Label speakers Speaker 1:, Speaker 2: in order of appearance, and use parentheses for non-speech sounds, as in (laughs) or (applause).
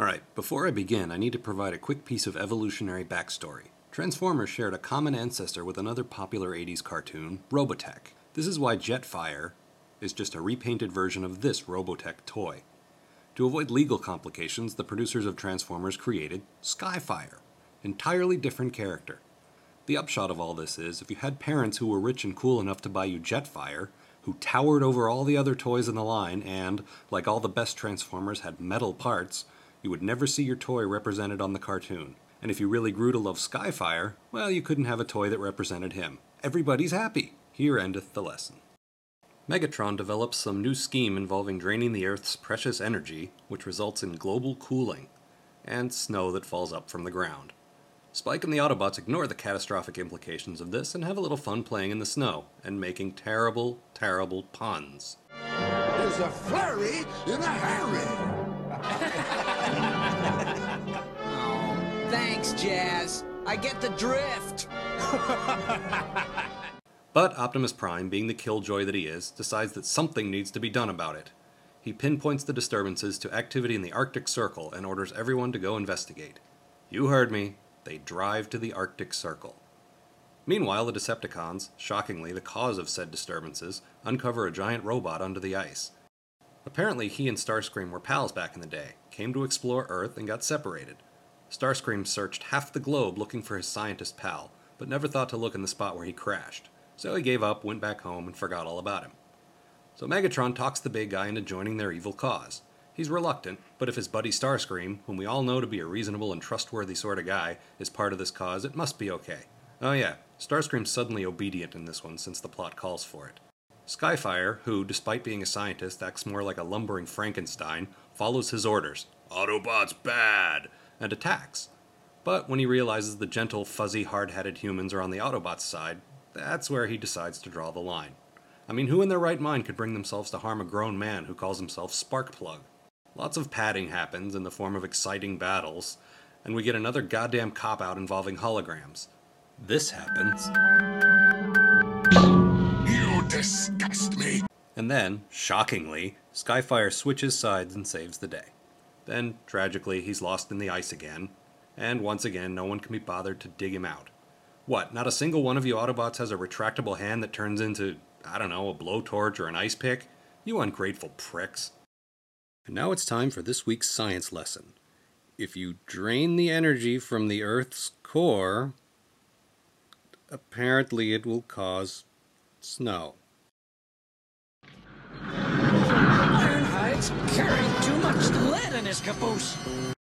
Speaker 1: Alright, before I begin, I need to provide a quick piece of evolutionary backstory. Transformers shared a common ancestor with another popular 80s cartoon, Robotech. This is why Jetfire is just a repainted version of this Robotech toy. To avoid legal complications, the producers of Transformers created Skyfire, entirely different character. The upshot of all this is if you had parents who were rich and cool enough to buy you Jetfire, who towered over all the other toys in the line and, like all the best Transformers, had metal parts, you would never see your toy represented on the cartoon. And if you really grew to love Skyfire, well, you couldn't have a toy that represented him. Everybody's happy. Here endeth the lesson. Megatron develops some new scheme involving draining the Earth's precious energy, which results in global cooling, and snow that falls up from the ground. Spike and the Autobots ignore the catastrophic implications of this and have a little fun playing in the snow and making terrible, terrible puns.
Speaker 2: There's a flurry in a hurry. (laughs)
Speaker 3: Thanks, Jazz. I get the drift. (laughs)
Speaker 1: But Optimus Prime, being the killjoy that he is, decides that something needs to be done about it. He pinpoints the disturbances to activity in the Arctic Circle and orders everyone to go investigate. You heard me. They drive to the Arctic Circle. Meanwhile, the Decepticons, shockingly the cause of said disturbances, uncover a giant robot under the ice. Apparently, he and Starscream were pals back in the day, came to explore Earth, and got separated. Starscream searched half the globe looking for his scientist pal, but never thought to look in the spot where he crashed. So he gave up, went back home, and forgot all about him. So Megatron talks the big guy into joining their evil cause. He's reluctant, but if his buddy Starscream, whom we all know to be a reasonable and trustworthy sort of guy, is part of this cause, it must be okay. Oh yeah, Starscream's suddenly obedient in this one since the plot calls for it. Skyfire, who, despite being a scientist, acts more like a lumbering Frankenstein, follows his orders Autobots bad! And attacks. But when he realizes the gentle, fuzzy, hard headed humans are on the Autobots' side, that's where he decides to draw the line. I mean, who in their right mind could bring themselves to harm a grown man who calls himself Sparkplug? Lots of padding happens in the form of exciting battles, and we get another goddamn cop out involving holograms. This happens.
Speaker 2: You disgust me.
Speaker 1: And then, shockingly, Skyfire switches sides and saves the day. Then, tragically, he's lost in the ice again, and once again, no one can be bothered to dig him out. What, not a single one of you Autobots has a retractable hand that turns into, I don't know, a blowtorch or an ice pick? You ungrateful pricks. And now it's time for this week's science lesson. If you drain the energy from the Earth's core, apparently it will cause snow.
Speaker 3: Ironhide's carrying too much lead in his caboose.